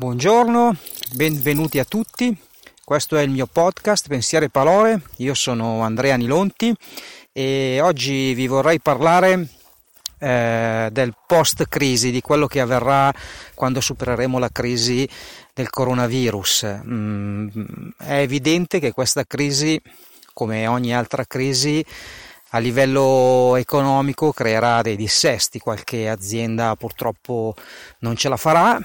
Buongiorno, benvenuti a tutti. Questo è il mio podcast Pensiero e Parole. Io sono Andrea Nilonti e oggi vi vorrei parlare eh, del post crisi, di quello che avverrà quando supereremo la crisi del coronavirus. Mm, è evidente che questa crisi, come ogni altra crisi, a livello economico creerà dei dissesti, qualche azienda purtroppo non ce la farà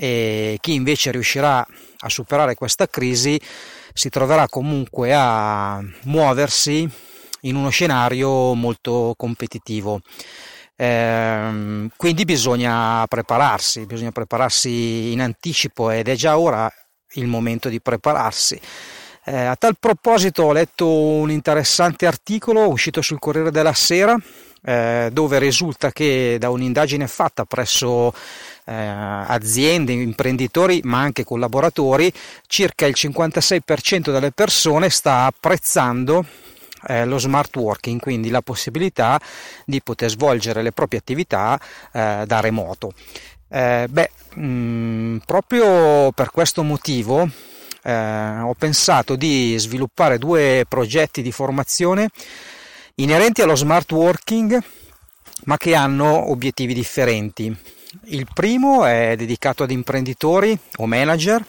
e chi invece riuscirà a superare questa crisi si troverà comunque a muoversi in uno scenario molto competitivo. Eh, quindi bisogna prepararsi, bisogna prepararsi in anticipo ed è già ora il momento di prepararsi. Eh, a tal proposito ho letto un interessante articolo uscito sul Corriere della Sera eh, dove risulta che da un'indagine fatta presso eh, aziende, imprenditori ma anche collaboratori circa il 56% delle persone sta apprezzando eh, lo smart working, quindi la possibilità di poter svolgere le proprie attività eh, da remoto. Eh, beh, mh, mm, proprio per questo motivo ho pensato di sviluppare due progetti di formazione inerenti allo smart working ma che hanno obiettivi differenti. Il primo è dedicato ad imprenditori o manager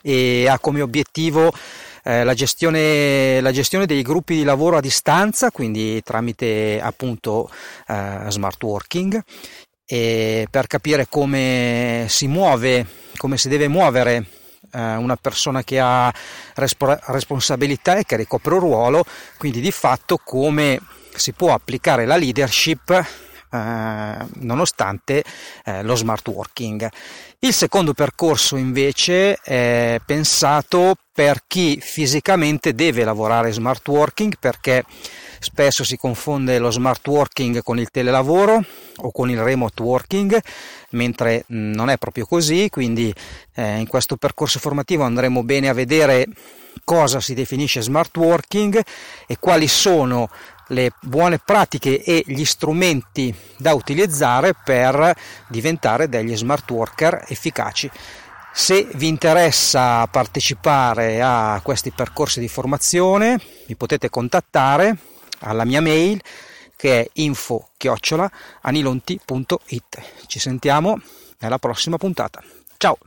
e ha come obiettivo eh, la, gestione, la, gestione, dei gruppi di lavoro a distanza, quindi tramite appunto eh, smart working, per capire come si muove, come si deve muovere eh, una persona che ha respo- responsabilità e che ricopre un ruolo, quindi di fatto come si può applicare la leadership eh, nonostante eh, lo smart working. Il secondo percorso invece è pensato per chi fisicamente deve lavorare smart working perché spesso si confonde lo smart working con il telelavoro o con il remote working, mentre non è proprio così, quindi eh, in questo percorso formativo andremo bene a vedere cosa si definisce smart working e quali sono le buone pratiche e gli strumenti da utilizzare per diventare degli smart worker efficaci. Se vi interessa partecipare a questi percorsi di formazione, mi potete contattare alla mia mail che è info-anilonti.it. Ci sentiamo nella prossima puntata. Ciao!